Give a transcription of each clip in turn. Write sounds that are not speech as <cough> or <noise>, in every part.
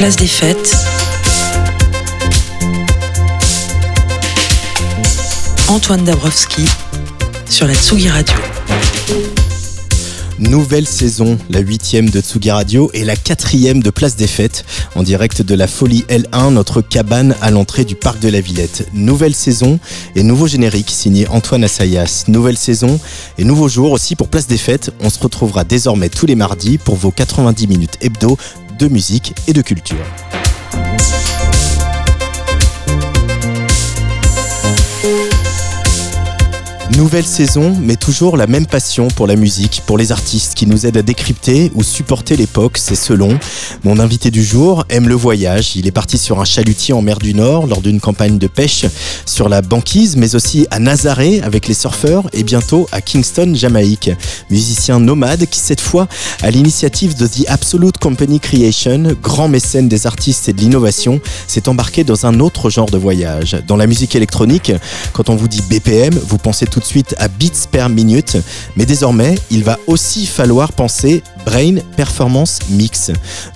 place des fêtes. Antoine Dabrowski sur la Tsugi Radio. Nouvelle saison, la huitième de Tsugi Radio et la quatrième de Place des Fêtes, en direct de la Folie L1, notre cabane à l'entrée du parc de la Villette. Nouvelle saison et nouveau générique signé Antoine Assayas. Nouvelle saison et nouveau jour aussi pour Place des Fêtes. On se retrouvera désormais tous les mardis pour vos 90 minutes hebdo de musique et de culture. Nouvelle saison, mais toujours la même passion pour la musique, pour les artistes qui nous aident à décrypter ou supporter l'époque, c'est selon. Mon invité du jour aime le voyage. Il est parti sur un chalutier en mer du Nord lors d'une campagne de pêche sur la banquise, mais aussi à Nazaré avec les surfeurs et bientôt à Kingston, Jamaïque. Musicien nomade qui cette fois, à l'initiative de The Absolute Company Creation, grand mécène des artistes et de l'innovation, s'est embarqué dans un autre genre de voyage. Dans la musique électronique, quand on vous dit BPM, vous pensez tout suite à beats per minute, mais désormais, il va aussi falloir penser Brain Performance Mix.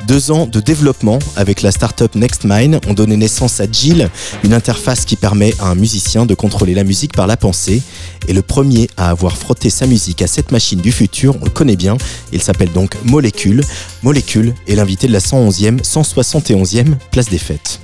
Deux ans de développement avec la startup NextMind ont donné naissance à Jill, une interface qui permet à un musicien de contrôler la musique par la pensée. Et le premier à avoir frotté sa musique à cette machine du futur, on le connaît bien, il s'appelle donc Molecule. Molecule est l'invité de la 111e, 171e place des fêtes.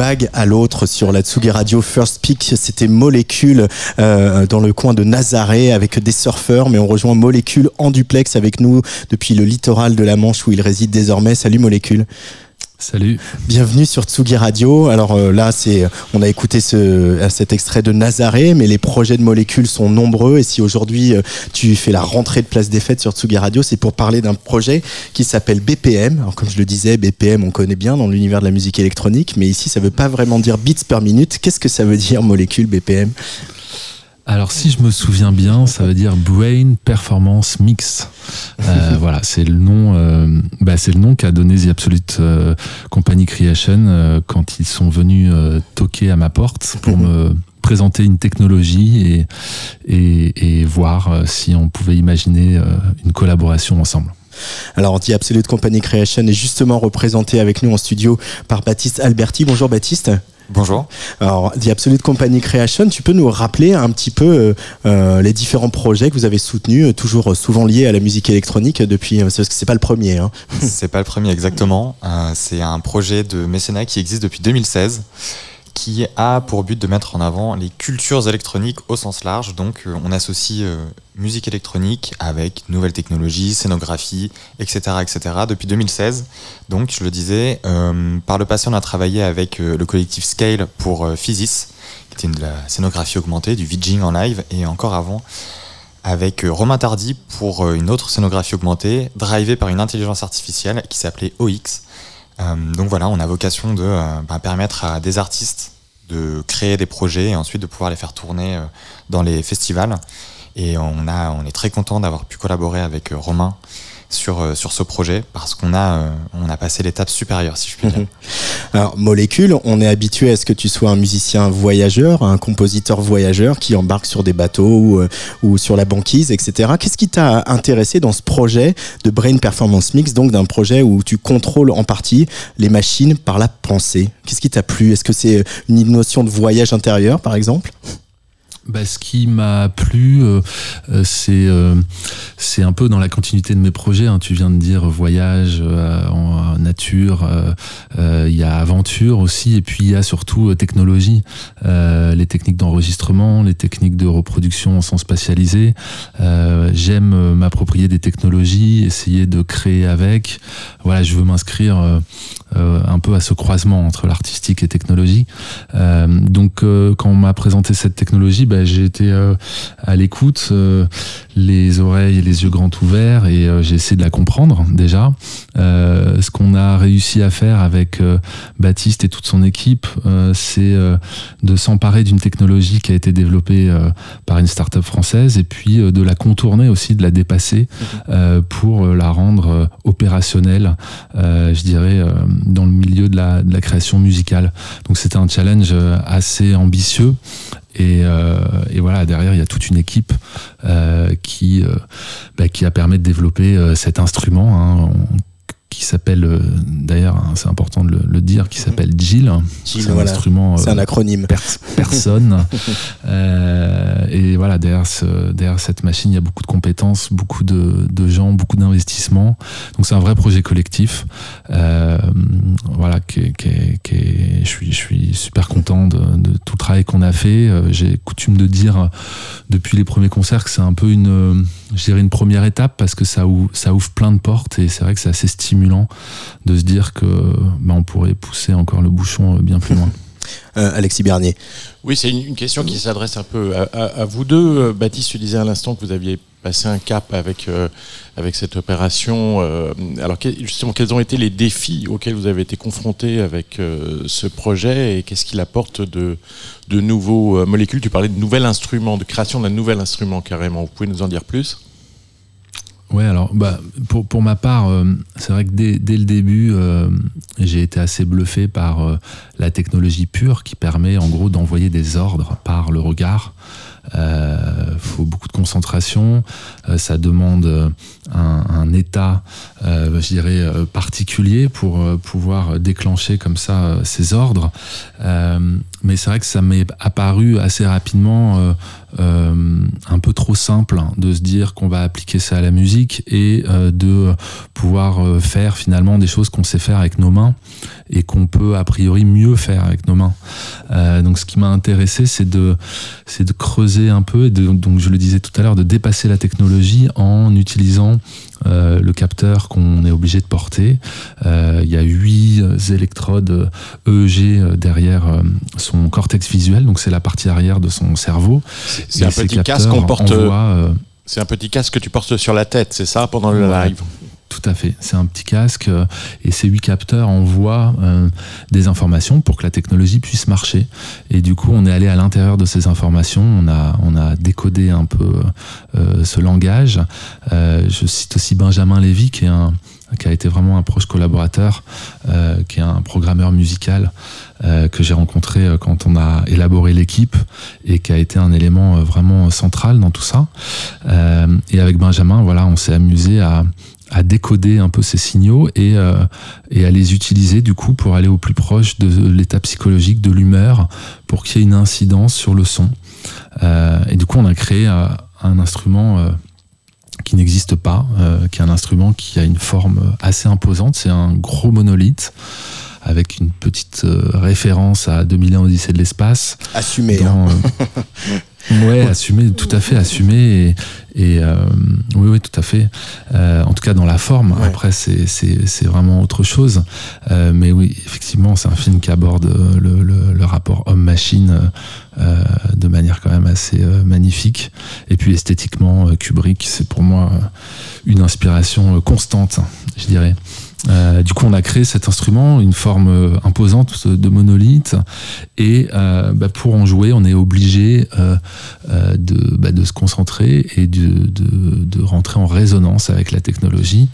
Vague à l'autre sur la Tsugi Radio First Peak. C'était Molécule euh, dans le coin de Nazaré avec des surfeurs, mais on rejoint Molécule en duplex avec nous depuis le littoral de la Manche où il réside désormais. Salut Molécule. Salut. Bienvenue sur Tsugi Radio. Alors euh, là, c'est, on a écouté ce, cet extrait de Nazaré, mais les projets de molécules sont nombreux. Et si aujourd'hui euh, tu fais la rentrée de Place des Fêtes sur Tsugi Radio, c'est pour parler d'un projet qui s'appelle BPM. Alors comme je le disais, BPM, on connaît bien dans l'univers de la musique électronique, mais ici, ça veut pas vraiment dire beats per minute. Qu'est-ce que ça veut dire molécule BPM Alors, si je me souviens bien, ça veut dire Brain Performance Mix. Euh, <laughs> voilà, c'est le nom, euh, bah, c'est le nom qu'a donné The Absolute euh, Company Creation quand ils sont venus toquer à ma porte pour <laughs> me présenter une technologie et, et, et voir si on pouvait imaginer une collaboration ensemble. Alors, The Absolute Company Creation est justement représenté avec nous en studio par Baptiste Alberti. Bonjour Baptiste. Bonjour. Alors, The Absolute Company Creation, tu peux nous rappeler un petit peu euh, euh, les différents projets que vous avez soutenus, euh, toujours souvent liés à la musique électronique depuis, parce que c'est pas le premier. Hein. C'est pas le premier exactement. c'est un projet de mécénat qui existe depuis 2016 qui a pour but de mettre en avant les cultures électroniques au sens large. Donc on associe musique électronique avec nouvelles technologies, scénographie, etc. etc. depuis 2016. Donc je le disais, par le passé on a travaillé avec le collectif Scale pour Physis, qui était de la scénographie augmentée, du VJing en live, et encore avant avec Romain Tardy pour une autre scénographie augmentée, drivée par une intelligence artificielle qui s'appelait OX. Euh, donc voilà, on a vocation de euh, bah, permettre à des artistes de créer des projets et ensuite de pouvoir les faire tourner euh, dans les festivals. Et on, on est très content d'avoir pu collaborer avec Romain sur, euh, sur ce projet parce qu'on a, euh, on a passé l'étape supérieure, si je puis dire. <laughs> Alors, Molécule, on est habitué à ce que tu sois un musicien voyageur, un compositeur voyageur qui embarque sur des bateaux ou, euh, ou sur la banquise, etc. Qu'est-ce qui t'a intéressé dans ce projet de Brain Performance Mix, donc d'un projet où tu contrôles en partie les machines par la pensée? Qu'est-ce qui t'a plu? Est-ce que c'est une notion de voyage intérieur, par exemple? Bah, ce qui m'a plu, euh, euh, c'est euh, c'est un peu dans la continuité de mes projets. Hein. Tu viens de dire voyage en nature, il y a aventure aussi, et puis il y a surtout technologie, les techniques d'enregistrement, les techniques de reproduction en sens spatialisé. J'aime m'approprier des technologies, essayer de créer avec. Voilà, je veux m'inscrire un peu à ce croisement entre l'artistique et technologie. donc quand on m'a présenté cette technologie, bah, j'ai été euh, à l'écoute, euh, les oreilles et les yeux grands ouverts, et euh, j'ai essayé de la comprendre déjà. ce qu'on a réussi à faire avec Baptiste et toute son équipe, c'est de s'emparer d'une technologie qui a été développée par une start-up française, et puis de la contourner aussi, de la dépasser pour la rendre opérationnelle, je dirais, dans le milieu de la, création musicale. Donc c'était un challenge assez ambitieux euh, et, voilà, derrière, il y a toute une équipe euh, qui, euh, bah, qui a permis de développer cet instrument. Hein qui s'appelle, euh, d'ailleurs, hein, c'est important de le, dire, qui s'appelle Jill. c'est un instrument. C'est un euh, acronyme. personne. <laughs> euh, et voilà, derrière, ce, derrière cette machine, il y a beaucoup de compétences, beaucoup de, de gens, beaucoup d'investissements. Donc c'est un vrai projet collectif. Euh, voilà, qui, qui, qui je, suis, je suis super content de, qu'on a fait. Euh, j'ai coutume de dire depuis les premiers concerts que c'est un peu une, une première étape parce que ça ouvre, plein de portes et c'est vrai que c'est assez stimulant de se dire que bah, on pourrait pousser encore le bouchon euh, bien plus loin. <laughs> Euh, Alexis Bernier. Oui, c'est une, question qui s'adresse un peu à, vous deux. Euh, Baptiste, tu disais à l'instant que vous aviez passé un cap avec, avec cette opération. alors, justement, quels ont été les défis auxquels vous avez été confrontés avec ce projet et qu'est-ce qu'il apporte de, de nouveaux molécules Tu parlais de nouvel instrument, de création d'un nouvel instrument carrément. Vous pouvez nous en dire plus? Ouais, alors bah, pour, pour ma part, euh, c'est vrai que dès, dès le début, euh, j'ai été assez bluffé par euh, la technologie pure qui permet en gros d'envoyer des ordres par le regard. Il faut beaucoup de concentration, ça demande un, un état, je dirais, particulier pour pouvoir déclencher comme ça ces ordres. Mais c'est vrai que ça m'est apparu assez rapidement euh, un peu trop simple de se dire qu'on va appliquer ça à la musique et euh, de pouvoir euh, faire finalement des choses qu'on sait faire avec nos mains et qu'on peut a priori mieux faire avec nos mains. donc ce qui m'a intéressé, c'est de, c'est de creuser un peu et de, donc je le disais tout à l'heure, de dépasser la technologie en utilisant euh, le capteur qu'on est obligé de porter. Euh, il y a huit électrodes EEG derrière euh, son cortex visuel, donc c'est la partie arrière de son cerveau. C'est un petit casque qu'on porte. c'est un petit casque que tu portes sur la tête, c'est ça, pendant le live? Tout à fait. C'est un petit casque et ces huit capteurs envoient des informations pour que la technologie puisse marcher. Et du coup, on est allé à l'intérieur de ces informations, on a, on a décodé un peu ce langage. je cite aussi Benjamin Lévy, qui, est un, qui a été vraiment un proche collaborateur, qui est un programmeur musical. que j'ai rencontré quand on a élaboré l'équipe et qui a été un élément vraiment central dans tout ça. et avec Benjamin, voilà, on s'est amusé à, à décoder un peu ces signaux et, et à les utiliser du coup pour aller au plus proche de l'état psychologique, de l'humeur, pour qu'il y ait une incidence sur le son. et du coup, on a créé un instrument qui n'existe pas, qui est un instrument qui a une forme assez imposante. C'est un gros monolithe avec une petite référence à 2001 Odyssée de l'espace. Assumé. Hein. <laughs> Ouais, assumer, tout à fait, assumer et, et euh, oui, oui, tout à fait. Euh, en tout cas, dans la forme. Après, c'est, c'est, c'est vraiment autre chose. Euh, mais oui, effectivement, c'est un film qui aborde le, le, le rapport homme-machine euh, de manière quand même assez euh, magnifique. Et puis esthétiquement, Kubrick, c'est pour moi une inspiration constante, je dirais. Euh, du coup, on a créé cet instrument, une forme euh, imposante de monolithe, et euh, bah, pour en jouer, on est obligé euh, euh, de, bah, de, se concentrer et de, de, de, rentrer en résonance avec la technologie.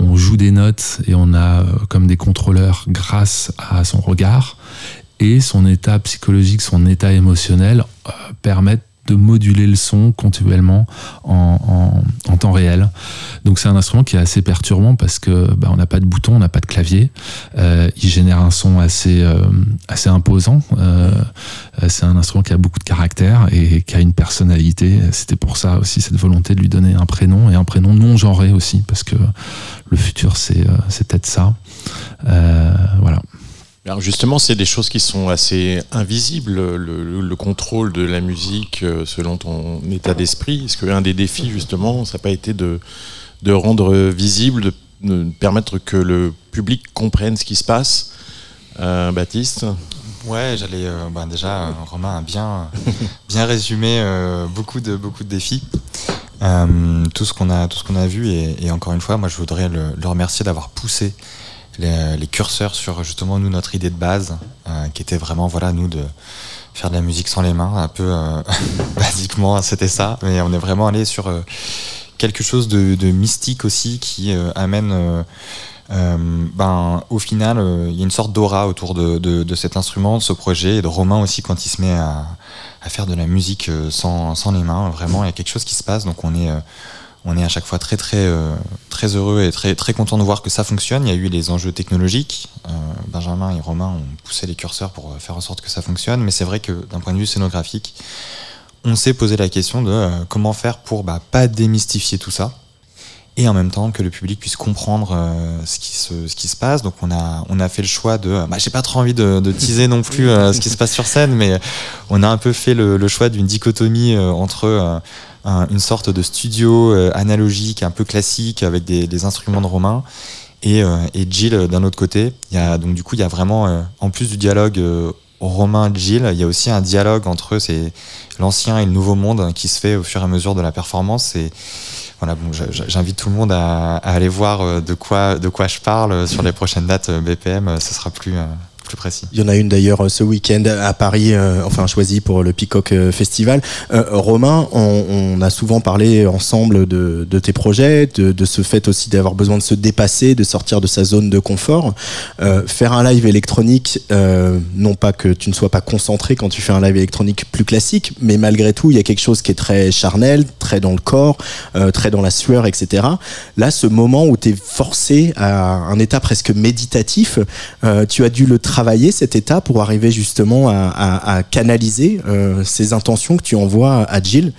On joue des notes et on a comme des contrôleurs grâce à son regard et son état psychologique, son état émotionnel permettent de moduler le son continuellement en, en, temps réel. Donc c'est un instrument qui est assez perturbant parce que bah, on n'a pas de bouton, on n'a pas de clavier. Euh, il génère un son assez euh, assez imposant. Euh, c'est un instrument qui a beaucoup de caractère et qui a une personnalité. C'était pour ça aussi cette volonté de lui donner un prénom et un prénom non genré aussi parce que le futur c'est c'est peut-être ça. voilà. Alors justement, c'est des choses qui sont assez invisibles, le, le, contrôle de la musique euh, selon ton état d'esprit. Est-ce qu'un des défis, justement, ça n'a pas été de, de rendre visible, de, permettre que le public comprenne ce qui se passe euh, Baptiste? Ouais, j'allais euh, bah déjà Romain a bien <laughs> bien résumé beaucoup de beaucoup de défis. Tout ce qu'on a a vu et, encore une fois, moi je voudrais le remercier d'avoir poussé les, les, curseurs sur justement nous notre idée de base euh, qui était vraiment voilà nous de faire de la musique sans les mains un peu euh, <laughs> basiquement c'était ça. Mais on est vraiment allé sur euh, quelque chose de, mystique aussi qui euh, amène euh, ben au final il y a une sorte d'aura autour de, de, de, cet instrument de ce projet et de Romain aussi quand il se met à, à faire de la musique sans, sans les mains vraiment il y a quelque chose qui se passe. Donc on est on est à chaque fois très très euh, très heureux et très très content de voir que ça fonctionne. Il y a eu les enjeux technologiques. Euh, Benjamin et Romain ont poussé les curseurs pour faire en sorte que ça fonctionne, mais c'est vrai que d'un point de vue scénographique, on s'est posé la question de euh, comment faire pour bah, pas démystifier tout ça et en même temps que le public puisse comprendre euh, ce, qui se, ce qui se passe. Donc on a, on a fait le choix de... Bah, J'ai pas trop envie de, teaser non plus euh, ce qui se passe sur scène, mais on a un peu fait le, le choix d'une dichotomie euh, entre un, une sorte de studio analogique, un peu classique, avec des, instruments de Romain, et, et Jill d'un autre côté. Il y a, donc du coup, il y a vraiment, en plus du dialogue Romain Jill, il y a aussi un dialogue entre l'ancien et le nouveau monde qui se fait au fur et à mesure de la performance. Voilà, bon, j'invite tout le monde à, aller voir de quoi, de quoi je parle sur les prochaines dates BPM. Ce sera plus, précis. Il y en a une d'ailleurs ce week-end à Paris, euh, enfin choisie pour le Peacock euh, Festival. Euh, Romain, on, a souvent parlé ensemble de, tes projets, de, ce fait aussi d'avoir besoin de se dépasser, de sortir de sa zone de confort. Euh, faire un live électronique, euh, non pas que tu ne sois pas concentré quand tu fais un live électronique plus classique, mais malgré tout, il y a quelque chose qui est très charnel, très dans le corps, euh, très dans la sueur, etc. Là, ce moment où tu es forcé à un état presque méditatif, tu as dû le travailler travailler cet état pour arriver justement à, canaliser euh, ces intentions que tu envoies à Jill?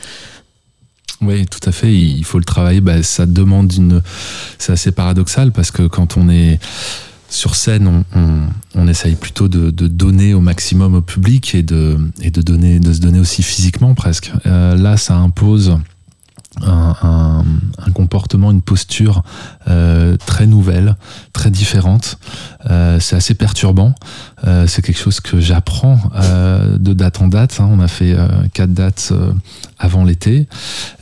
Oui, tout à fait. Il faut le travailler. Bah, ça demande une. C'est assez paradoxal parce que quand on est sur scène, on, on, essaye plutôt de, de, donner au maximum au public et de, et de, donner, de se donner aussi physiquement presque. Euh, là, ça impose un, un, comportement, une posture euh, très nouvelle, très différente. Euh, c'est assez perturbant. Euh, c'est quelque chose que j'apprends euh, de date en date. Hein. On a fait euh, quatre dates euh, avant l'été.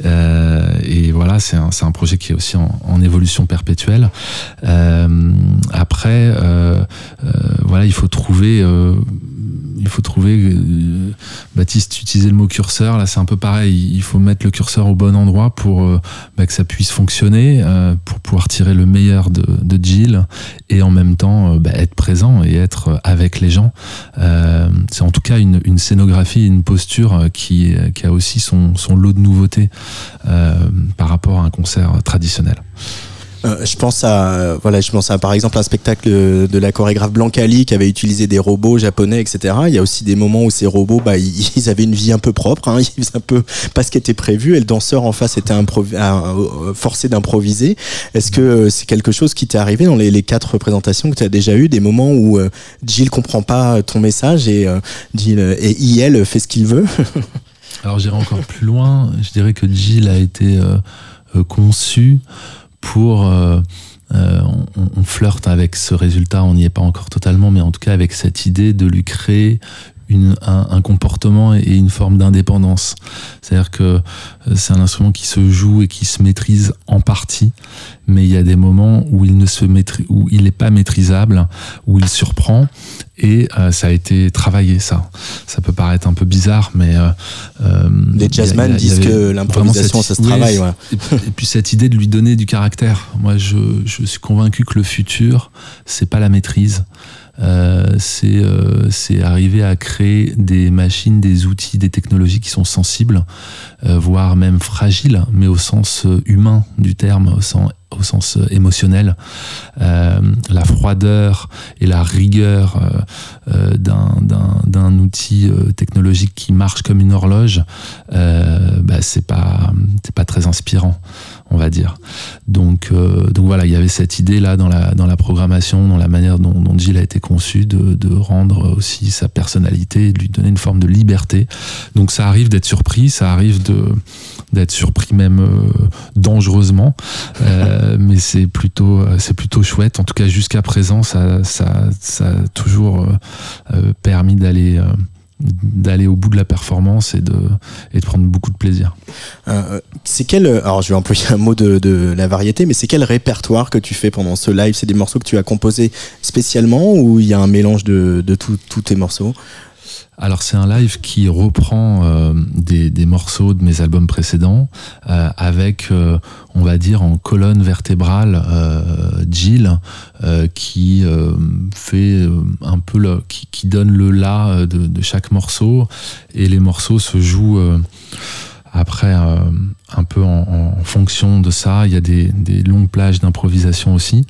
et voilà, c'est un, un, projet qui est aussi en, en évolution perpétuelle. après, voilà, il faut trouver il faut trouver. Euh, Baptiste utilisait le mot curseur. Là, c'est un peu pareil. Il faut mettre le curseur au bon endroit pour euh, bah, que ça puisse fonctionner, euh, pour pouvoir tirer le meilleur de, de Jill et en même temps bah, être présent et être avec les gens. c'est en tout cas une, une, scénographie, une posture qui, qui a aussi son, son lot de nouveautés par rapport à un concert traditionnel. Euh, je pense à voilà, je pense à par exemple un spectacle de, de la chorégraphe Blancali qui avait utilisé des robots japonais, etc. Il y a aussi des moments où ces robots, bah, ils, <laughs> ils avaient une vie un peu propre, hein, ils faisaient un peu pas ce qui était prévu. Et le danseur en face était euh, forcé d'improviser. Est-ce que euh, c'est quelque chose qui t'est arrivé dans les, les quatre représentations que tu as déjà eu, des moments où euh, Jill comprend pas ton message et euh, Jill et IL fait ce qu'il veut? <laughs> Alors j'irai encore plus loin. Je dirais que Jill a été conçu pour. euh, euh, on, on flirte avec ce résultat, on n'y est pas encore totalement, mais en tout cas avec cette idée de lui créer une, un, un comportement et une forme d'indépendance. C'est-à-dire que euh, c'est un instrument qui se joue et qui se maîtrise en partie, mais il y a des moments où il ne se maîtrise, où il n'est pas maîtrisable, où il surprend, et euh, ça a été travaillé. Ça, ça peut paraître un peu bizarre, mais euh, euh, Les jazzmen disent que l'improvisation, ça se oui, travaille. ouais. et, puis- et puis cette idée de lui donner du caractère. Moi, je, je suis convaincu que le futur, c'est pas la maîtrise. Euh, c'est euh, c'est arriver à créer des machines, des outils, des technologies qui sont sensibles, euh, voire même fragiles, mais au sens humain du terme, au sens, au sens émotionnel. La froideur et la rigueur d'un- outil technologique qui marche comme une horloge, bah, c'est pas pas très inspirant on va dire. Donc euh, donc voilà il y avait cette idée là dans la dans la programmation dans la manière dont, dont Jill a été conçue de, de rendre aussi sa personnalité de lui donner une forme de liberté. Donc ça arrive d'être surpris ça arrive de d'être surpris même euh, dangereusement. Euh, <laughs> mais c'est plutôt euh, c'est plutôt chouette. En tout cas jusqu'à présent ça ça ça a toujours euh, euh, permis d'aller euh, d'aller au bout de la performance et de et de prendre beaucoup de plaisir. Euh, c'est quel, alors je vais employer un mot de, de la variété, mais c'est quel répertoire que tu fais pendant ce live? C'est des morceaux que tu as composés spécialement ou il y a un mélange de, de tous tes morceaux? Alors c'est un live qui reprend euh, des, morceaux de mes albums précédents euh, avec, euh, on va dire, en colonne vertébrale, Jill qui fait un peu le, qui, donne le là de, chaque morceau. Et les morceaux se jouent après euh, un peu en, en fonction de ça. Il y a des, des longues plages d'improvisation aussi,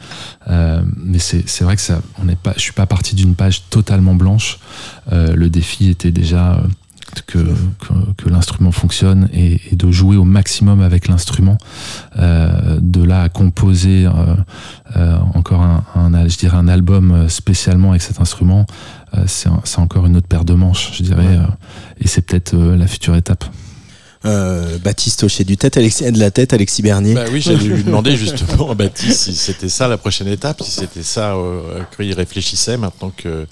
Euh, mais c'est vrai que ça, on n'est pas, je suis pas parti d'une page totalement blanche. Euh, le défi était déjà que, que, que l'instrument fonctionne et, et de jouer au maximum avec l'instrument. Euh, de là à composer euh, euh, encore un, un, je dirais un album spécialement avec cet instrument, c'est encore une autre paire de manches, je dirais. Ouais. et c'est peut-être la future étape. Euh, Baptiste Hocher du tête, Alexis, de la tête, Alexis Bernier. Bah oui, j'allais lui demander <laughs> justement à Baptiste si c'était ça la prochaine étape, si c'était ça euh, à quoi il réfléchissait maintenant que,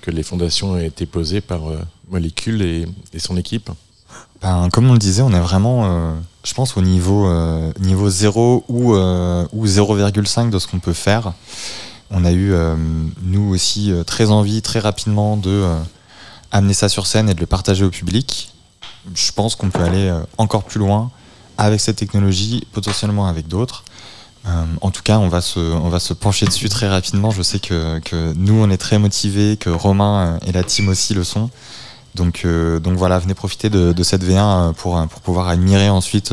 que les fondations ont été posées par euh, Molécule et, et son équipe. Ben, comme on le disait, on est vraiment, euh, je pense, au niveau, euh, niveau 0 ou, euh, ou 0,5 de ce qu'on peut faire. On a eu, euh, nous aussi, très envie, très rapidement, de euh, amener ça sur scène et de le partager au public. Je pense qu'on peut aller euh, encore plus loin avec cette technologie, potentiellement avec d'autres. Euh, en tout cas, on va, se, pencher dessus très rapidement. Je sais que, nous, on est très motivés, que Romain euh, et la team aussi le sont. Donc, donc voilà, venez profiter de, cette V1 euh, pour, pouvoir admirer ensuite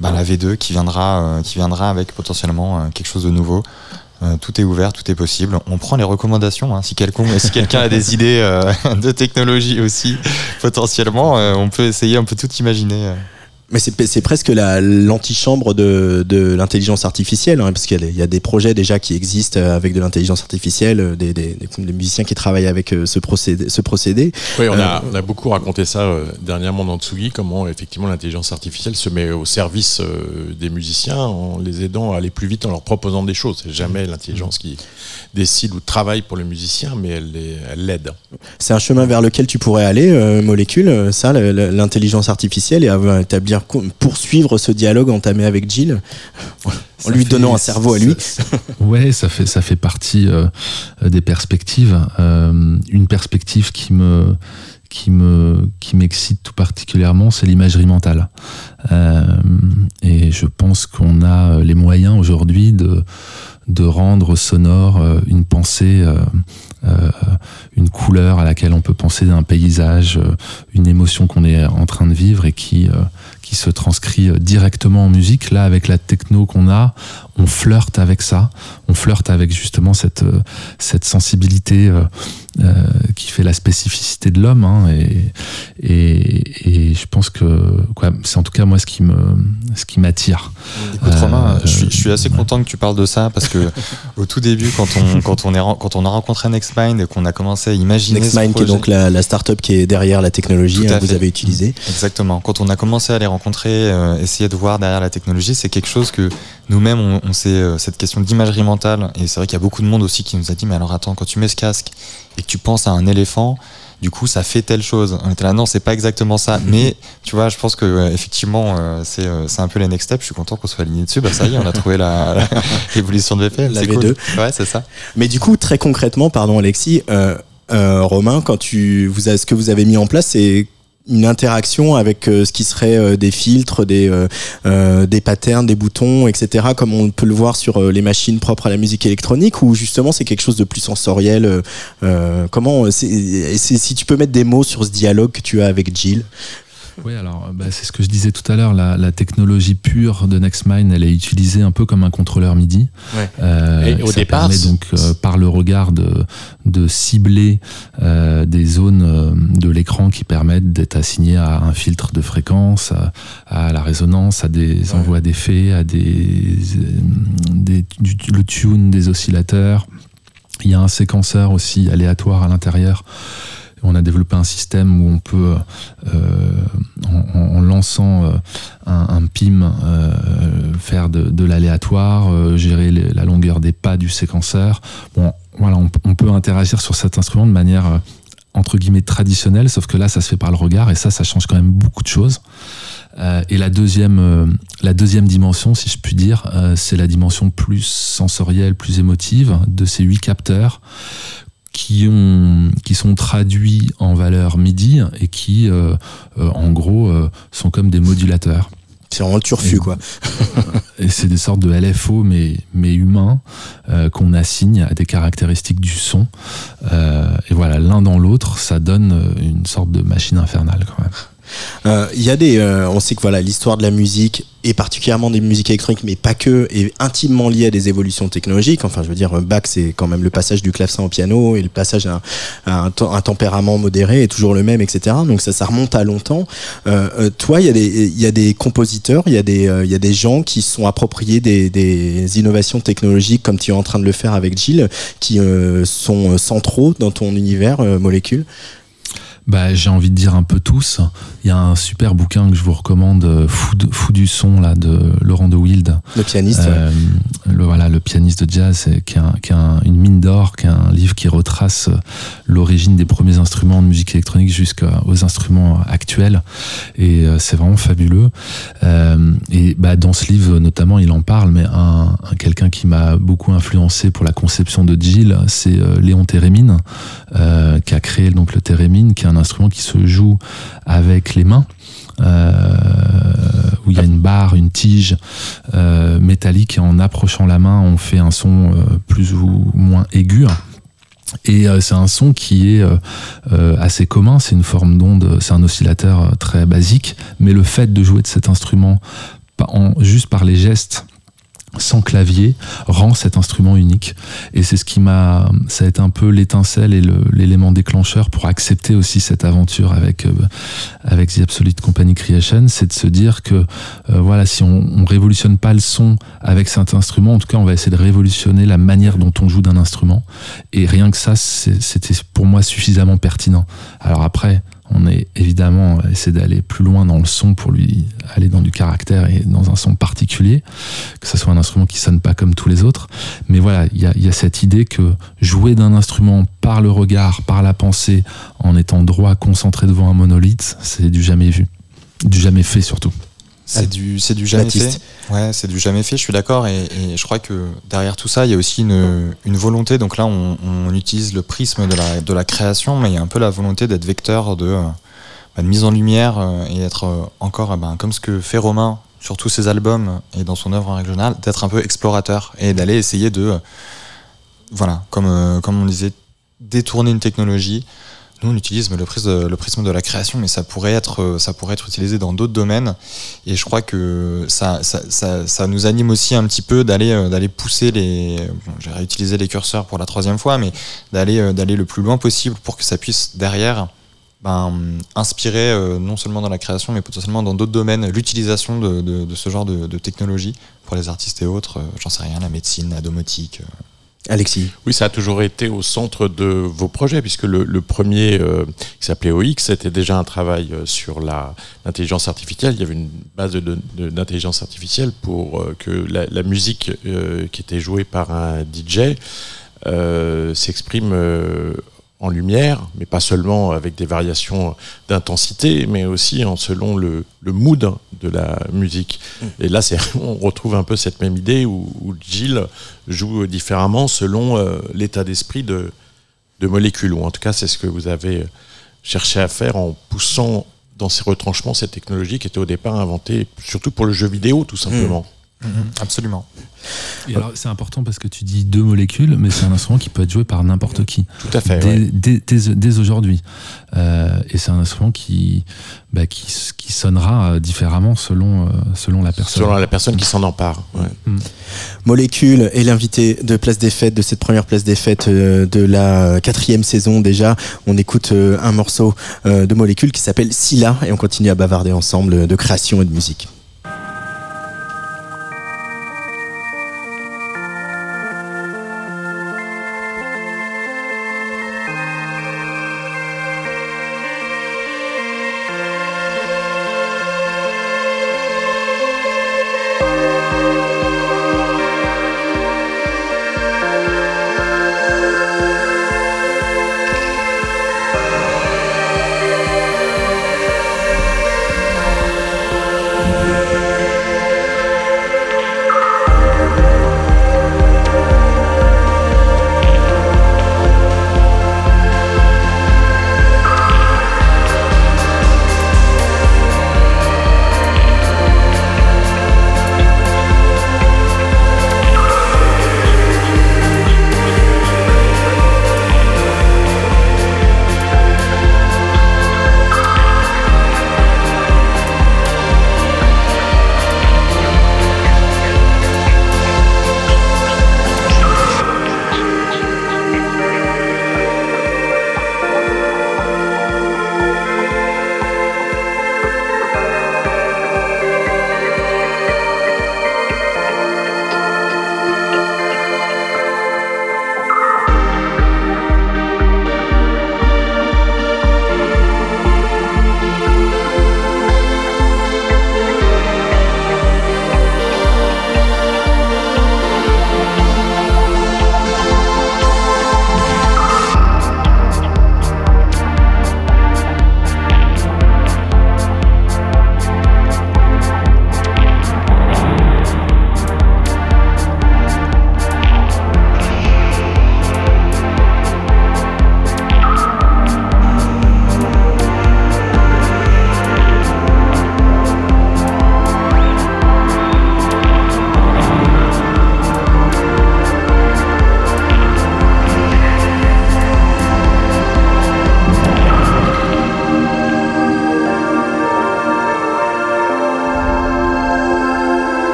bah, la V2 qui viendra, avec potentiellement quelque chose de nouveau. Euh, tout est ouvert, tout est possible. On prend les recommandations. hein. Si quelqu'un si a des idées euh, <laughs> de technologie aussi, potentiellement, euh, on peut essayer, on peut tout imaginer. Mais c'est presque la- l'antichambre de, de l'intelligence artificielle, hein, parce qu'il y, a des- il y a des projets déjà qui existent euh, avec de l'intelligence artificielle, euh, des, des- des- des musiciens qui travaillent avec euh, ce procédé. Ce procédé. Oui, on, Euh, a, on a beaucoup raconté ça euh, dernièrement dans Tsugi, comment effectivement l'intelligence artificielle se met au service euh, des musiciens en les aidant à aller plus vite en leur proposant des choses. C'est jamais l'intelligence qui décide ou travaille pour le musicien, mais elle l'aide. C'est un chemin vers lequel tu pourrais aller, molécule, ça, l'intelligence artificielle, et avoir- établir, poursuivre ce dialogue entamé avec Jill, en lui fait- donnant un cerveau à lui. <laughs> Ouais, ça fait ça fait partie euh, des perspectives. Euh, une perspective qui me qui me qui m'excite tout particulièrement, c'est l'imagerie mentale. Euh, et je pense qu'on a les moyens aujourd'hui de de rendre sonore une pensée, une couleur à laquelle on peut penser d'un paysage, une émotion qu'on est en train de vivre et qui, qui se transcrit euh, directement en musique. Là, avec la techno qu'on a, on flirte avec ça. On flirte avec justement cette, euh, cette sensibilité euh, euh, qui fait la spécificité de l'homme. hein, et, et, et je pense que quoi, c'est en tout cas moi ce qui me ce qui m'attire. Écoute Euh, Romain, je suis, je suis assez ouais. content que tu parles de ça parce que <laughs> au tout début, quand on, quand on, est, quand on a rencontré NextMind et qu'on a commencé à imaginer ce NextMind, qui est donc la, la start-up qui est derrière la technologie hein, que vous avez utilisée. Exactement. Quand on a commencé à les rencontrer, euh, essayer de voir derrière la technologie, c'est quelque chose que nous-mêmes, on, on sait, euh, cette question d'imagerie mentale, et c'est vrai qu'il y a beaucoup de monde aussi qui nous a dit, mais alors attends, quand tu mets ce casque et que tu penses à un éléphant, du coup, ça fait telle chose. On était là, non, c'est pas exactement ça. <laughs> Mais tu vois, je pense que effectivement, euh, c'est euh, c'est un peu les next steps. Je suis content qu'on soit aligné dessus. Bah ça y est, on a trouvé la, <laughs> la- l'évolution de VPM. La C'est V2. cool. Ouais, c'est ça. Mais du coup, très concrètement, pardon Alexis, euh, euh, Romain, quand tu, vous ce que vous avez mis en place, c'est une interaction avec euh, ce qui serait euh, des filtres, des, euh, euh, des patterns, des boutons, etc., comme on peut le voir sur les machines propres à la musique électronique, ou justement c'est quelque chose de plus sensoriel Comment, si tu peux mettre des mots sur ce dialogue que tu as avec Jill Oui, alors bah, c'est ce que je disais tout à l'heure. La, la technologie pure de NextMind, elle est utilisée un peu comme un contrôleur MIDI. Ouais. Euh, Et au ça départ, permet donc euh, par le regard de, de cibler euh, des zones euh, de l'écran qui permettent d'être assignées à un filtre de fréquence, à, à la résonance, à des envois d'effets, à des, euh, des du- le tune des oscillateurs. Il y a un séquenceur aussi aléatoire à l'intérieur. On a développé un système où on peut, euh, en, lançant euh, un, PIM, euh, faire de, l'aléatoire, gérer la longueur des pas du séquenceur. On, peut interagir sur cet instrument de manière entre traditionnelle, sauf que là, ça se fait par le regard et ça, ça change quand même beaucoup de choses. Et la deuxième, la deuxième dimension, si je puis dire, c'est la dimension plus sensorielle, plus émotive de ces huit capteurs qui, ont, qui sont traduits en valeur MIDI et qui, euh, euh, en gros, euh, sont comme des modulateurs. C'est vraiment le turfu, Et- quoi. <laughs> Et c'est des sortes de LFO, mais, mais humains, euh, qu'on assigne à des caractéristiques du son. Euh, et voilà, l'un dans l'autre, ça donne une sorte de machine infernale quand même. Euh, Il y a des, euh, on sait que voilà, l'histoire de la musique et particulièrement des musiques électroniques, mais pas que, est intimement liée à des évolutions technologiques. Enfin, je veux dire, Bach, c'est quand même le passage du clavecin au piano et le passage à, un- tempérament modéré est toujours le même, etc. Donc ça, ça remonte à longtemps. Euh, toi, il y a des, compositeurs, il y a des, gens qui sont appropriés des, des innovations technologiques, comme tu es en train de le faire avec Gilles, qui sont centraux dans ton univers molécule. Bah, j'ai envie de dire un peu tous. Il y a un super bouquin que je vous recommande, euh, Fou, de- Fou du son, là, de Laurent de Wild. Le pianiste. ouais. Euh, le, voilà, le pianiste de jazz, qui est, un- qui est un- une mine d'or, qui est un livre qui retrace euh, l'origine des premiers instruments de musique électronique jusqu'aux instruments actuels. Et c'est vraiment fabuleux. Euh, et bah, dans ce livre, notamment, il en parle, mais un, un- quelqu'un qui m'a beaucoup influencé pour la conception de Jill, c'est Léon Térémine, euh, qui a créé donc le térémine, qui est un instrument qui se joue avec les mains. euh, où il y a une barre, une tige euh, métallique et en approchant la main, on fait un son euh, plus ou moins aigu. Et c'est un son qui est assez commun, c'est une forme d'onde, c'est un oscillateur très basique, mais le fait de jouer de cet instrument juste par les gestes sans clavier rend cet instrument unique. Et c'est ce qui m'a ça a été un peu l'étincelle et l'élément déclencheur pour accepter aussi cette aventure avec euh, avec The Absolute Company Creation c'est de se dire que euh, voilà si on, on révolutionne pas le son avec cet instrument en tout cas on va essayer de révolutionner la manière dont on joue d'un instrument. Et rien que ça c'était pour moi suffisamment pertinent. Alors après on est évidemment essayer d'aller plus loin dans le son pour lui aller dans du caractère et dans un son particulier que ce soit un instrument qui sonne pas comme tous les autres. Mais voilà, il y a cette idée que jouer d'un instrument par le regard, par la pensée, en étant droit, concentré devant un monolithe, c'est du jamais vu. Du jamais fait surtout. C'est du, c'est du jamais Baptiste. fait. Ouais, c'est du jamais fait, je suis d'accord. Et, et je crois que derrière tout ça, il y a aussi une, une volonté. Donc là, on, on utilise le prisme de la, de la création, mais il y a un peu la volonté d'être vecteur de, euh, bah, de mise en lumière euh, et être euh, encore, ben, comme ce que fait Romain sur tous ses albums et dans son œuvre en règle générale, d'être un peu explorateur et d'aller essayer de, voilà, comme, comme on disait, détourner une technologie, nous, on utilise le prisme, de la création, mais ça pourrait être, ça pourrait être utilisé dans d'autres domaines. Et je crois que ça, nous anime aussi un petit peu d'aller, d'aller pousser les. J'ai réutilisé les curseurs pour la troisième fois, mais d'aller, d'aller le plus loin possible pour que ça puisse derrière ben, inspirer non seulement dans la création, mais potentiellement dans d'autres domaines l'utilisation de, de, ce genre de, de, technologie pour les artistes et autres. J'en sais rien, la médecine, la domotique. Alexis Oui, ça a toujours été au centre de vos projets, puisque le, premier, euh, qui s'appelait OX, c'était déjà un travail euh, sur l'intelligence artificielle. Il y avait une base d'intelligence artificielle pour euh, que la, musique qui était jouée par un DJ s'exprime en lumière, mais pas seulement avec des variations d'intensité, mais aussi en selon le, le, mood de la musique. Mmh. Et là, <laughs> on retrouve un peu cette même idée où, où Gilles joue différemment selon euh, l'état d'esprit de, de molécules, ou en tout cas, c'est ce que vous avez cherché à faire en poussant dans ces retranchements cette technologie qui était au départ inventée surtout pour le jeu vidéo, tout simplement. Mmh. Mmh, absolument. Et alors, c'est important parce que tu dis deux molécules, mais c'est un instrument qui peut être joué par n'importe qui. Tout à fait. Dès, ouais. dès, dès, dès aujourd'hui. Euh, et c'est un instrument qui, bah, qui, qui, sonnera différemment selon, euh, selon la personne. Selon la personne qui s'en empare. Ouais. Mmh. Molécule est l'invité de Place des Fêtes, de cette première Place des Fêtes euh, de la quatrième saison déjà. On écoute euh, un morceau euh, de Molécule qui s'appelle Scylla et on continue à bavarder ensemble de création et de musique.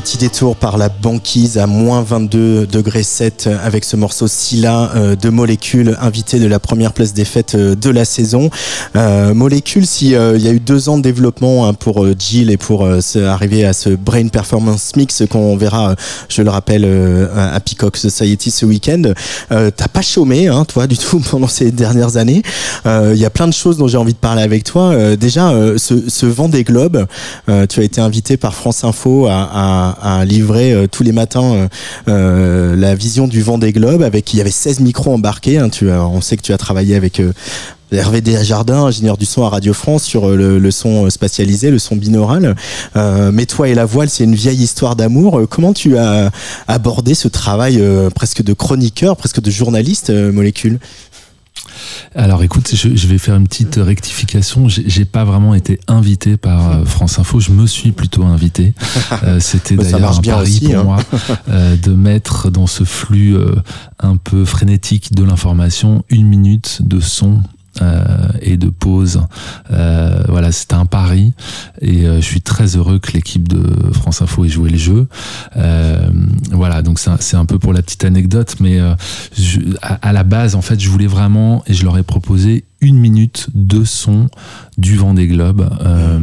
Petit détour par la banquise à moins 22 degrés 7 avec ce morceau Scylla euh, de Molécule, invité de la première place des fêtes euh, de la saison. Euh, Molécule, si il y a eu deux ans de développement hein, pour Jill et pour arriver à ce Brain Performance Mix qu'on verra, je le rappelle, à Peacock Society ce week-end, t'as pas chômé, hein, toi, du tout <laughs> pendant ces dernières années. Il y a plein de choses dont j'ai envie de parler avec toi. déjà, ce, ce vent des globes, tu as été invité par France Info à, livrer euh, tous les matins euh, euh, la vision du vent des globes avec il y avait 16 micros embarqués. Hein, on sait que tu as travaillé avec Hervé Desjardins, ingénieur du son à Radio France, sur le, son spatialisé, le son binaural. mais toi et la voile, c'est une vieille histoire d'amour. Comment tu as abordé ce travail presque de chroniqueur, presque de journaliste, Molécule? Alors écoute, je, vais faire une petite rectification. J'ai pas vraiment été invité par euh, France Info, je me suis plutôt invité. <laughs> Euh, c'était d'ailleurs un pari pour hein. moi <laughs> euh, de mettre dans ce flux un peu frénétique de l'information une minute de son et de pause. Euh, voilà, c'était un pari et euh, je suis très heureux que l'équipe de France Info ait joué le jeu. voilà, donc c'est un, peu pour la petite anecdote, mais à, la base, en fait, je voulais vraiment et je leur ai proposé une minute de son du vent des globes. Euh,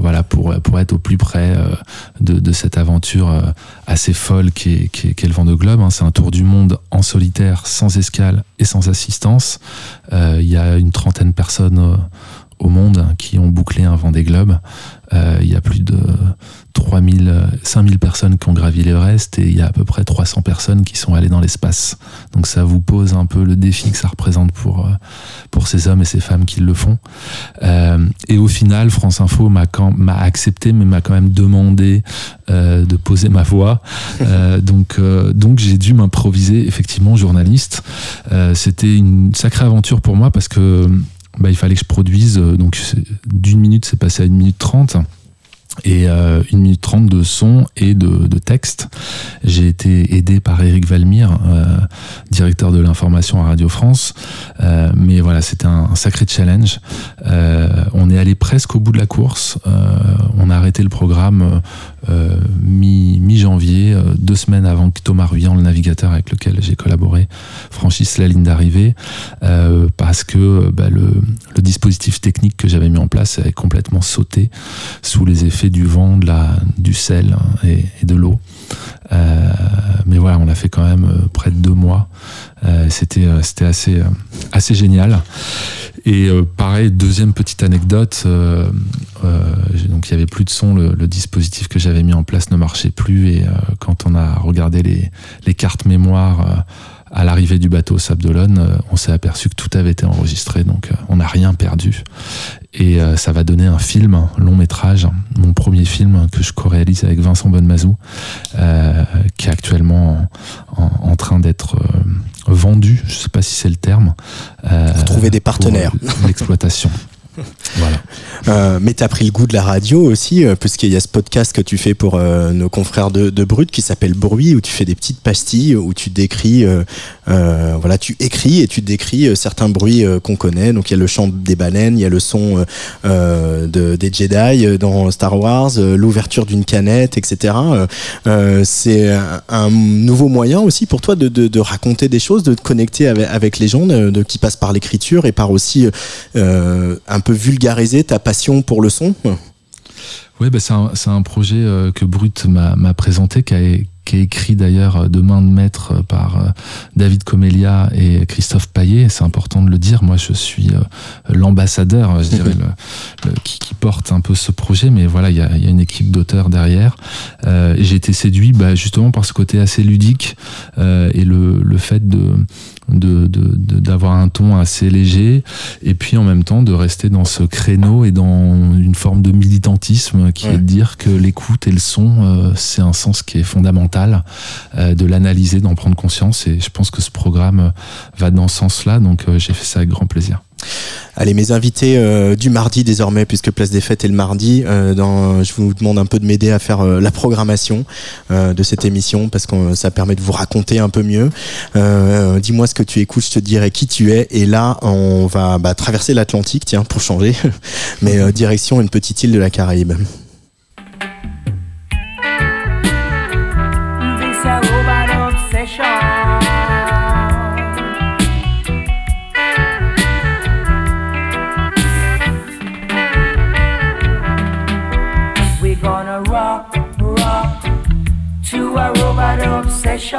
voilà pour pour être au plus près euh, de, cette aventure euh, assez folle qui est, qui est, le Vendée Globe. Hein. C'est un tour du monde en solitaire, sans escale et sans assistance. Il y a une trentaine de personnes au monde qui ont bouclé un Vendée Globe. Il y a plus de 3000, 5000 personnes qui ont gravi l'Everest et il y a à peu près 300 personnes qui sont allées dans l'espace. Donc ça vous pose un peu le défi que ça représente pour, euh, pour ces hommes et ces femmes qui le font. Euh, et au final, France Info m'a accepté, mais m'a quand même demandé euh, de poser ma voix. <laughs> donc donc j'ai dû m'improviser effectivement journaliste. C'était une sacrée aventure pour moi parce que bah, il fallait que je produise. Donc d'une minute, c'est passé à une minute trente et euh, une minute trente de son et de, de. J'ai été aidé par Eric Valmire, euh, directeur de l'information à Radio France. Euh, mais voilà, c'était un, un, sacré challenge. Euh, on est allé presque au bout de la course. Euh, on a arrêté le programme euh, mi-janvier, deux semaines avant que Thomas Ruyant, le navigateur avec lequel j'ai collaboré, franchisse la ligne d'arrivée, parce que bah, le, le dispositif technique que j'avais mis en place avait complètement sauté sous les effets du vent, de la, du sel et, de l'eau. Euh, mais voilà, on l'a fait quand même euh, près de deux mois. Euh, c'était c'était assez assez génial. Et pareil, deuxième petite anecdote. donc il y avait plus de son, le, dispositif que j'avais mis en place ne marchait plus. Et quand on a regardé les, les cartes mémoire à l'arrivée du bateau Sabdolone, on s'est aperçu que tout avait été enregistré, donc on n'a rien perdu. Et euh, ça va donner un film, un long métrage, mon premier film que je co-réalise avec Vincent Bonnemazou, euh, qui est actuellement en, train d'être euh, vendu, je ne sais pas si c'est le terme. Euh, pour trouver des partenaires. L'exploitation. <laughs> <laughs> voilà. Euh, mais tu as pris le goût de la radio aussi, euh, puisqu'il y a ce podcast que tu fais pour euh, nos confrères de, de, Brut qui s'appelle Bruit, où tu fais des petites pastilles, où tu décris, voilà, tu écris et tu décris certains bruits qu'on connaît. Donc il y a le chant des baleines, il y a le son de, des Jedi dans Star Wars, l'ouverture d'une canette, etc. C'est un, nouveau moyen aussi pour toi de, raconter des choses, de te connecter avec, avec les gens, de, qui passent par l'écriture et par aussi un peu vulgariser ta passion pour le son Oui, bah c'est un, un, projet euh, que Brut m'a présenté, qui a, qui est écrit d'ailleurs euh, de main de maître euh, par David Comelia et Christophe Paillet. C'est important de le dire. Moi, je suis l'ambassadeur, je <laughs> dirais, le, qui, qui, porte un peu ce projet. Mais voilà, il y a, y a, une équipe d'auteurs derrière. Euh, J'ai été séduit bah, justement par ce côté assez ludique euh, et le, le fait de de, de, un ton assez léger et puis en même temps de rester dans ce créneau et dans une forme de militantisme qui est de dire que l'écoute et le son euh, c'est un sens qui est fondamental euh, de l'analyser, d'en prendre conscience. Et je pense que ce programme va dans ce sens-là. Donc euh, j'ai fait ça avec grand plaisir. Allez, mes invités euh, du mardi désormais, puisque Place des Fêtes est le mardi, dans, je vous demande un peu de m'aider à faire la programmation de cette émission, parce que ça permet de vous raconter un peu mieux. Dis-moi ce que tu écoutes, je te dirai qui tu es. Et là, on va bah, traverser l'Atlantique, tiens, pour changer, <laughs> mais direction une petite île de la Caraïbe. Obsession.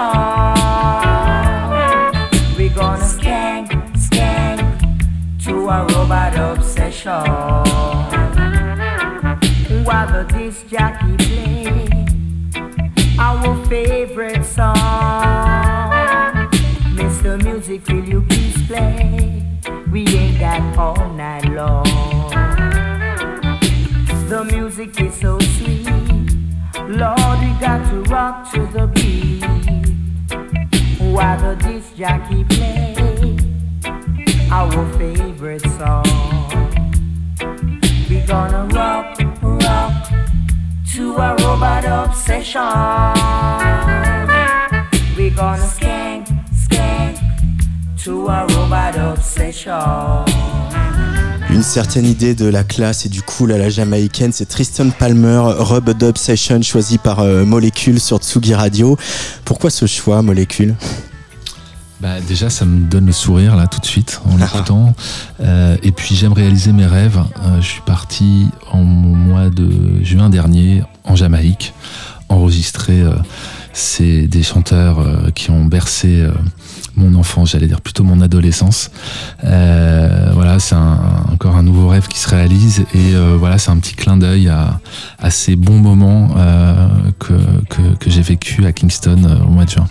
We're gonna skank, skank to a robot obsession. While the disc jockey play our favorite song. Mr. Music, will you please play? We ain't got all night long. The music is so sweet. Lord, we got to rock to the beat. While the disc jockey play our favorite song. We gonna rock, rock to a robot obsession. We gonna skank, skank to a robot obsession. Une certaine idée de la classe et du cool à la jamaïcaine, c'est Tristan Palmer, Rub Dub Session, choisi par euh, Molecule sur Tsugi Radio. Pourquoi ce choix, Molecule Bah, déjà, ça me donne le sourire là tout de suite en l'écoutant. Euh, et puis j'aime réaliser mes rêves. Euh, je suis parti en mois de juin dernier en Jamaïque, enregistrer c'est des chanteurs euh, qui ont bercé euh, mon enfance, j'allais dire plutôt mon adolescence. Euh, voilà, c'est encore un nouveau rêve qui se réalise et voilà, c'est un petit clin d'œil à, ces bons moments que, que, j'ai vécu à Kingston au mois de juin.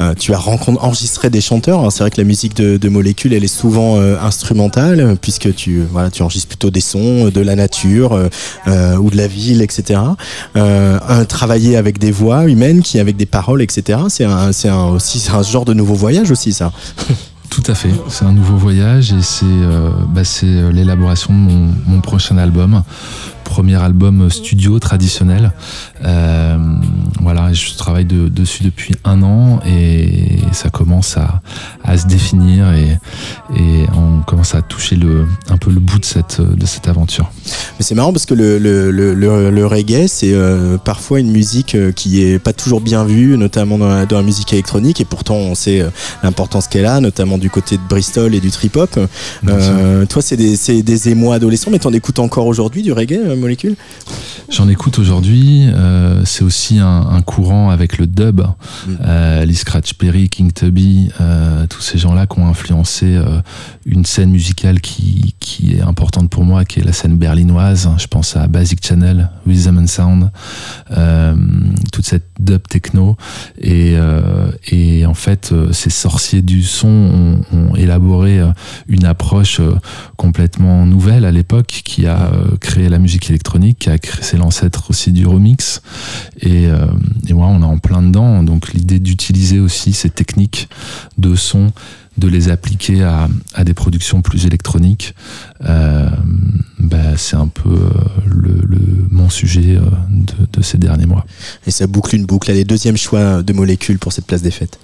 Euh, tu as rencontré, enregistré des chanteurs. hein. C'est vrai que la musique de, de Molécule, elle est souvent euh, instrumentale, euh, puisque tu, voilà, tu enregistres plutôt des sons euh, de la nature euh, euh, ou de la ville, etc. Euh, travailler avec des voix humaines, qui avec des paroles, etc. C'est un, un, genre de nouveau voyage aussi, ça. <laughs> Tout à fait, c'est un nouveau voyage et c'est euh, bah, euh, l'élaboration de mon prochain album. Premier album studio traditionnel. Euh, voilà, je travaille de- dessus depuis un an et ça commence à, à se définir et, et on commence à toucher le, un peu le bout de cette, de cette aventure. Mais c'est marrant parce que le, le, le, le- le reggae, c'est euh, parfois une musique euh, qui est pas toujours bien vue, notamment dans la, dans la musique électronique, et pourtant on sait l'importance qu'elle a, notamment du côté de Bristol et du trip-hop. Euh, toi, c'est des, des émois adolescents, mais t'en écoutes encore aujourd'hui du reggae, J'en écoute aujourd'hui. euh, c'est aussi un, un courant avec le dub. Euh, Lee Scratch Perry, King Tubby, euh, tous ces gens-là qui ont influencé euh, une scène musicale qui, qui est importante pour moi, qui est la scène berlinoise. Je pense à Basic Channel, Rhythm and Sound, euh, toute cette dub techno. Et, euh, et en fait, euh, ces sorciers du son ont, élaboré une approche complètement nouvelle à l'époque qui a créé la musique électronique, qui a créé, c'est l'ancêtre aussi du remix. Et, et moi, on est en plein dedans. Donc l'idée d'utiliser aussi ces techniques de son, de les appliquer à, des productions plus électroniques, euh, bah, c'est un peu euh, le, le- mon sujet euh, de, ces derniers mois. Et ça boucle une boucle. Allez, deuxième choix de Molécule pour cette place des fêtes.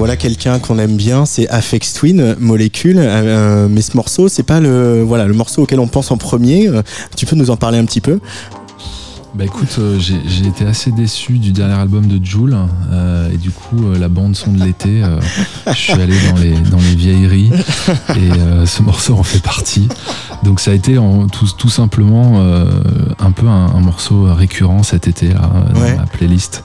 Voilà quelqu'un qu'on aime bien, c'est Afex Twin, Molécule. Euh, mais ce morceau, c'est pas le morceau auquel on pense en premier. Euh, tu peux nous en parler un petit peu? Bah écoute, euh, j'ai été assez déçu du dernier album de Joule euh, et du coup euh, la bande son de l'été, euh, je suis allé dans les dans les vieilleries et euh, ce morceau en fait partie. Donc ça a été en, tout, tout simplement euh, un peu un, un morceau récurrent cet été là dans Ouais. ma playlist.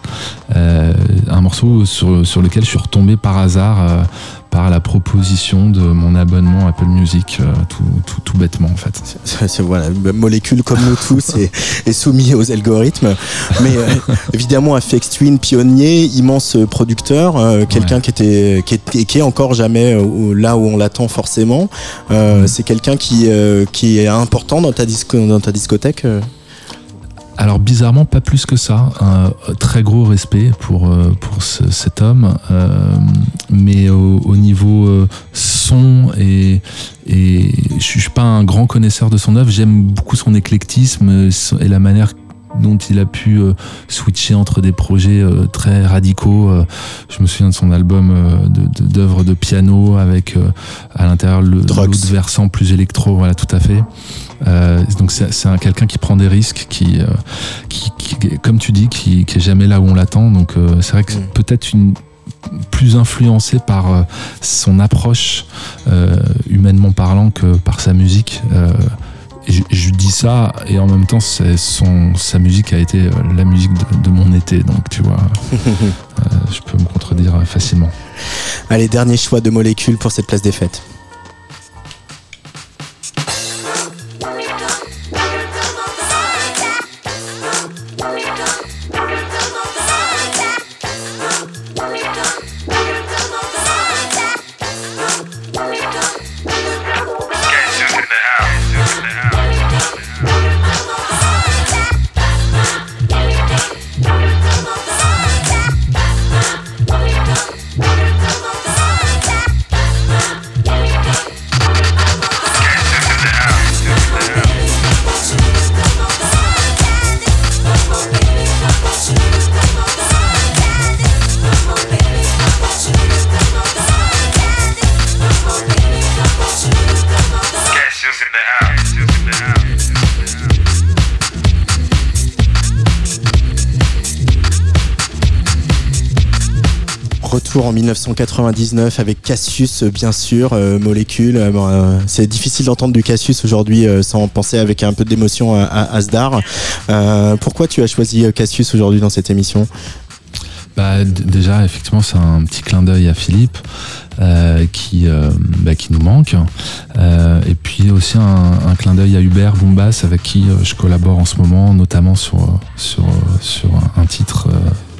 Euh, un morceau sur, sur lequel je suis retombé par hasard. Par la proposition de mon abonnement Apple Music, euh, tout, tout, tout bêtement en fait. <laughs> C'est voilà, une molécule comme nous tous est, <laughs> est soumis aux algorithmes. Mais euh, évidemment, FX Twin, pionnier, immense producteur, euh, quelqu'un Ouais. qui était qui est, qui est encore jamais euh, là où on l'attend forcément. Mhm. C'est quelqu'un qui qui est important dans ta disco, dans ta discothèque. Alors bizarrement, pas plus que ça. Un euh, très gros respect pour, euh, pour ce- cet homme. Euh, mais au, au niveau son et, et je suis pas un grand connaisseur de son œuvre. J'aime beaucoup son éclectisme et la manière dont il a pu euh, switcher entre des projets euh, très radicaux. Euh, je me souviens de son album de- de- d'œuvres de, piano avec à l'intérieur le l'autre versant plus électro. Voilà, tout à fait. Donc c'est c'est un quelqu'un qui prend des risques, qui, qui, qui- comme tu dis, qui, qui est jamais là où on l'attend. Donc c'est vrai que c'est Mm. peut-être une plus influencé par son approche humainement parlant que par sa musique. Je, je dis ça et en même temps son sa musique a été euh, la musique de, de mon été donc tu vois euh, <laughs> je peux me contredire euh, facilement Allez, dernier choix de molécule pour cette place des fêtes. En 1999 avec Cassius, bien sûr, euh, Molécule. Euh, euh, c'est difficile d'entendre du Cassius aujourd'hui euh, sans penser avec un peu d'émotion à, à Asdar. Pourquoi tu as choisi Cassius aujourd'hui dans cette émission? Bah, déjà, effectivement, c'est un petit clin d'œil à Philippe qui, bah, qui nous manque. Et puis aussi un, clin d'œil à Hubert Boumbas avec qui je collabore en ce moment, notamment sur, sur, sur un, titre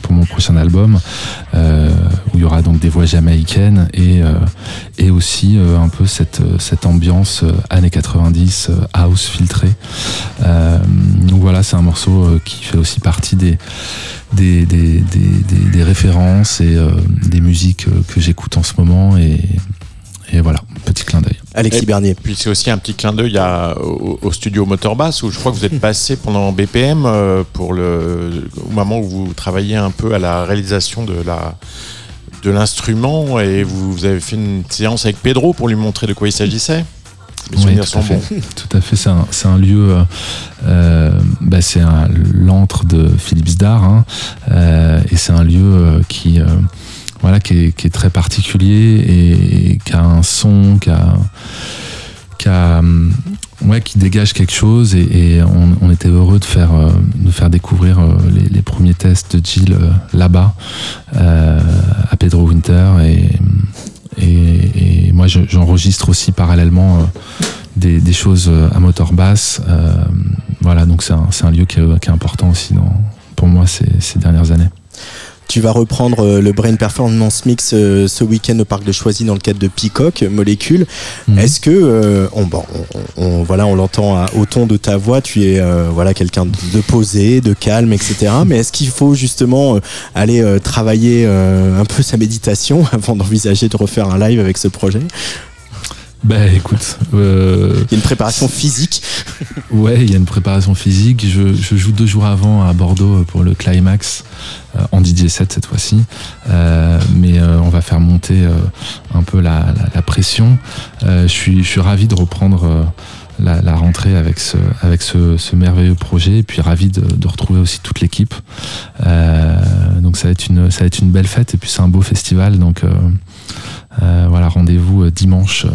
pour mon prochain album euh, où il y aura donc des voix jamaïcaines et, euh, et aussi euh, un peu cette, cette ambiance années 90 euh, house filtrée. Donc voilà, c'est un morceau qui fait aussi partie des, des, des, des, références et des musiques que j'écoute en ce moment et, et voilà, petit clin d'œil. Alexis Et- Bernier. Puis c'est aussi un petit clin d'œil à- au, au studio Motorbass où je crois que vous êtes passé pendant BPM euh, pour le au moment où vous travailliez un peu à la réalisation de la de l'instrument et vous, vous avez fait une séance avec Pedro pour lui montrer de quoi il s'agissait. Mes Oui, souvenirs tout à sont fait. bons. Tout à fait, c'est un, lieu, euh, euh, bah, c'est l'antre de Philippe Zdar, hein, euh, et c'est un lieu euh, qui, euh, voilà, qui est, très particulier et, qui a un son, qui hum, dégage quelque chose, et, on, était heureux de faire, euh, découvrir euh, les, premiers tests de Jill euh, là-bas à Pedro Winter et moi, je- j'enregistre aussi parallèlement des, choses à moteur basse. Voilà, donc c'est un, lieu qui est, important aussi pour moi ces dernières années. Tu vas reprendre euh, le Brain Performance Mix euh, ce week-end au parc de Choisy dans le cadre de Peacock, Molécule. Mhm. Est-ce que, euh, on, bon, on, on- voilà, on l'entend au ton de ta voix, tu es euh, voilà quelqu'un de, posé, de calme, etc. Mais est-ce qu'il faut justement euh, aller euh, travailler euh, un peu sa méditation <laughs> avant d'envisager de refaire un live avec ce projet? Bah écoute, euh, Il y a une préparation physique. <laughs> ouais, il y a une préparation physique. Je, je joue deux jours avant à Bordeaux pour le climax euh, en DJ 7 cette fois-ci, Euh, mais euh, on va faire monter euh, un peu la, la- la pression. Euh, je suis, je suis ravi de reprendre. euh, la, la rentrée avec ce, avec ce, ce merveilleux projet et puis ravi de, de retrouver aussi toute l'équipe. Euh, donc ça va, être une, ça va être une belle fête et puis c'est un beau festival. Donc euh, euh, voilà, rendez-vous dimanche.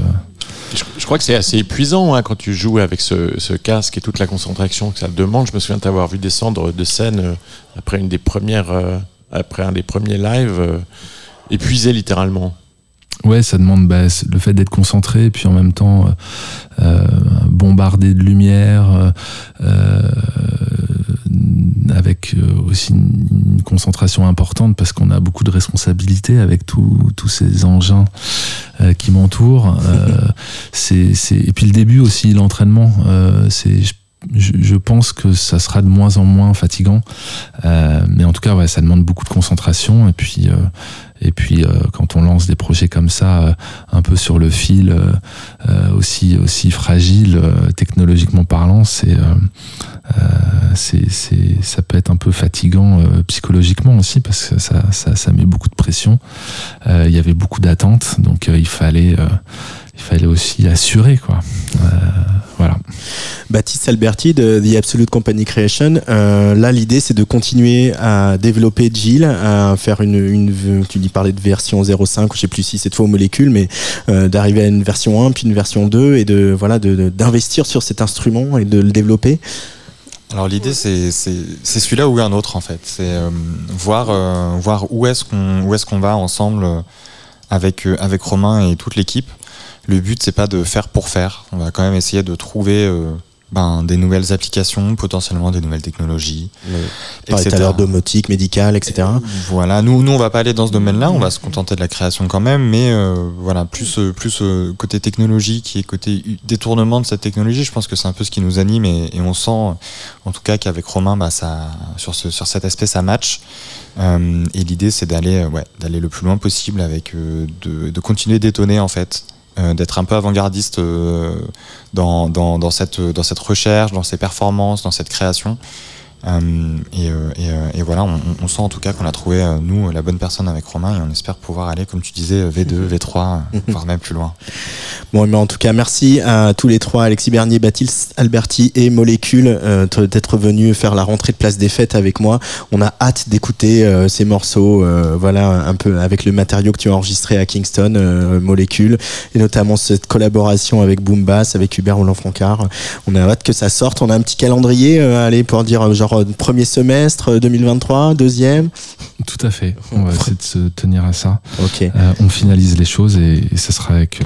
Je, crois que c'est assez épuisant hein, quand tu joues avec ce, casque et toute la concentration que ça demande. Je me souviens t'avoir vu descendre de scène euh, après une des premières, euh, après un des premiers lives, euh, épuisé littéralement. ouais, ça demande bah, le fait d'être concentré, puis en même temps bombardé de lumière, avec aussi une, concentration importante parce qu'on a beaucoup de responsabilités avec tous ces engins qui m'entourent. <laughs> c'est, et puis le début aussi, l'entraînement, c'est je, pense que ça sera de moins en moins fatigant. Euh, mais en tout cas, ouais, ça demande beaucoup de concentration. Et puis, euh, et puis euh, quand on lance des projets comme ça, un peu sur le fil, aussi, aussi fragile, technologiquement parlant, c'est, ça peut être un peu fatigant psychologiquement aussi parce que ça, met beaucoup de pression. Il y avait beaucoup d'attentes, donc il fallait il fallait aussi assurer quoi. Euh, voilà. Baptiste Alberti de The Absolute Company Creation. Euh, là, l'idée c'est de continuer à développer Jill, à faire une, tu dis parler de version 0.5, je sais plus si cette fois aux molécules, mais euh, d'arriver à une version 1 puis une version 2 et de voilà d'investir sur cet instrument et de le développer. Alors l'idée c'est celui-là ou un autre en fait, c'est voir voir où est-ce qu'on où est-ce qu'on va ensemble avec avec Romain et toute l'équipe. Le but c'est pas de faire pour faire. On va quand même essayer de trouver euh, ben, des nouvelles applications, potentiellement des nouvelles technologies. Tout à l'heure domotique, médicale, etc. Voilà, nous, nous on va pas aller dans ce domaine-là, on va se contenter de la création quand même, mais euh, voilà, plus, euh, plus côté technologique et côté détournement de cette technologie, je pense que c'est un peu ce qui nous anime et, on sent, en tout cas qu'avec Romain, bah, ça, sur, ce, sur cet aspect, ça match. et l'idée c'est d'aller ouais, d'aller le plus loin possible avec de, de continuer d'étonner en fait euh, d'être un peu avant-gardiste euh, dans, cette, dans cette recherche, dans ces performances, dans cette création. Euh, et, euh, et, euh, et, voilà, on, on, sent en tout cas qu'on a trouvé, nous, la bonne personne avec Romain et on espère pouvoir aller, comme tu disais, V2, V3, voire même plus loin. Bon, mais en tout cas, merci à tous les trois, Alexis Bernier, Baptiste Alberti et Molécule, d'être venus faire la rentrée de Place des Fêtes avec moi. On a hâte d'écouter ces morceaux, voilà, un peu avec le matériau que tu as enregistré à Kingston, Molécule, et notamment cette collaboration avec Boom Bass, avec Hubert Roland-Francard. On a hâte que ça sorte. On a un petit calendrier, allez, pour dire genre premier semestre 2023, deuxième Tout à fait. On va essayer de se tenir à ça. Ok. Euh, on finalise les choses et, ce sera avec euh,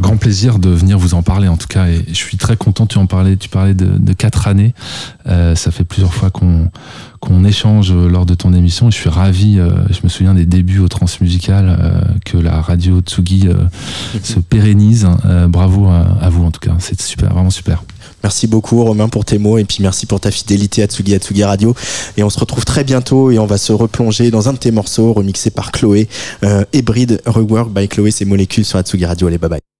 grand plaisir de venir vous en parler en tout cas. Et je suis très content. Tu en parlais. Tu parlais de, quatre années. Euh, ça fait plusieurs fois qu'on qu'on échange lors de ton émission. Je suis ravi. je me souviens des débuts au Transmusical que la radio Tsugi <laughs> se pérennise. bravo à vous en tout cas. C'est super, vraiment super. Merci beaucoup Romain pour tes mots et puis merci pour ta fidélité à Tsugi Tsugi Radio. Et on se retrouve très bientôt et on va se replonger dans un de tes morceaux remixé par Chloé, euh, Hybrid Rework by Chloé, ces molécules sur Tsugi Radio. Allez, bye bye.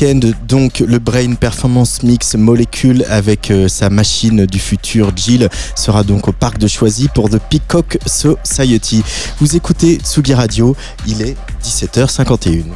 Donc, le Brain Performance Mix Molecule avec euh, sa machine du futur Jill sera donc au parc de Choisy pour The Peacock Society. Vous écoutez Tsugi Radio, il est 17h51.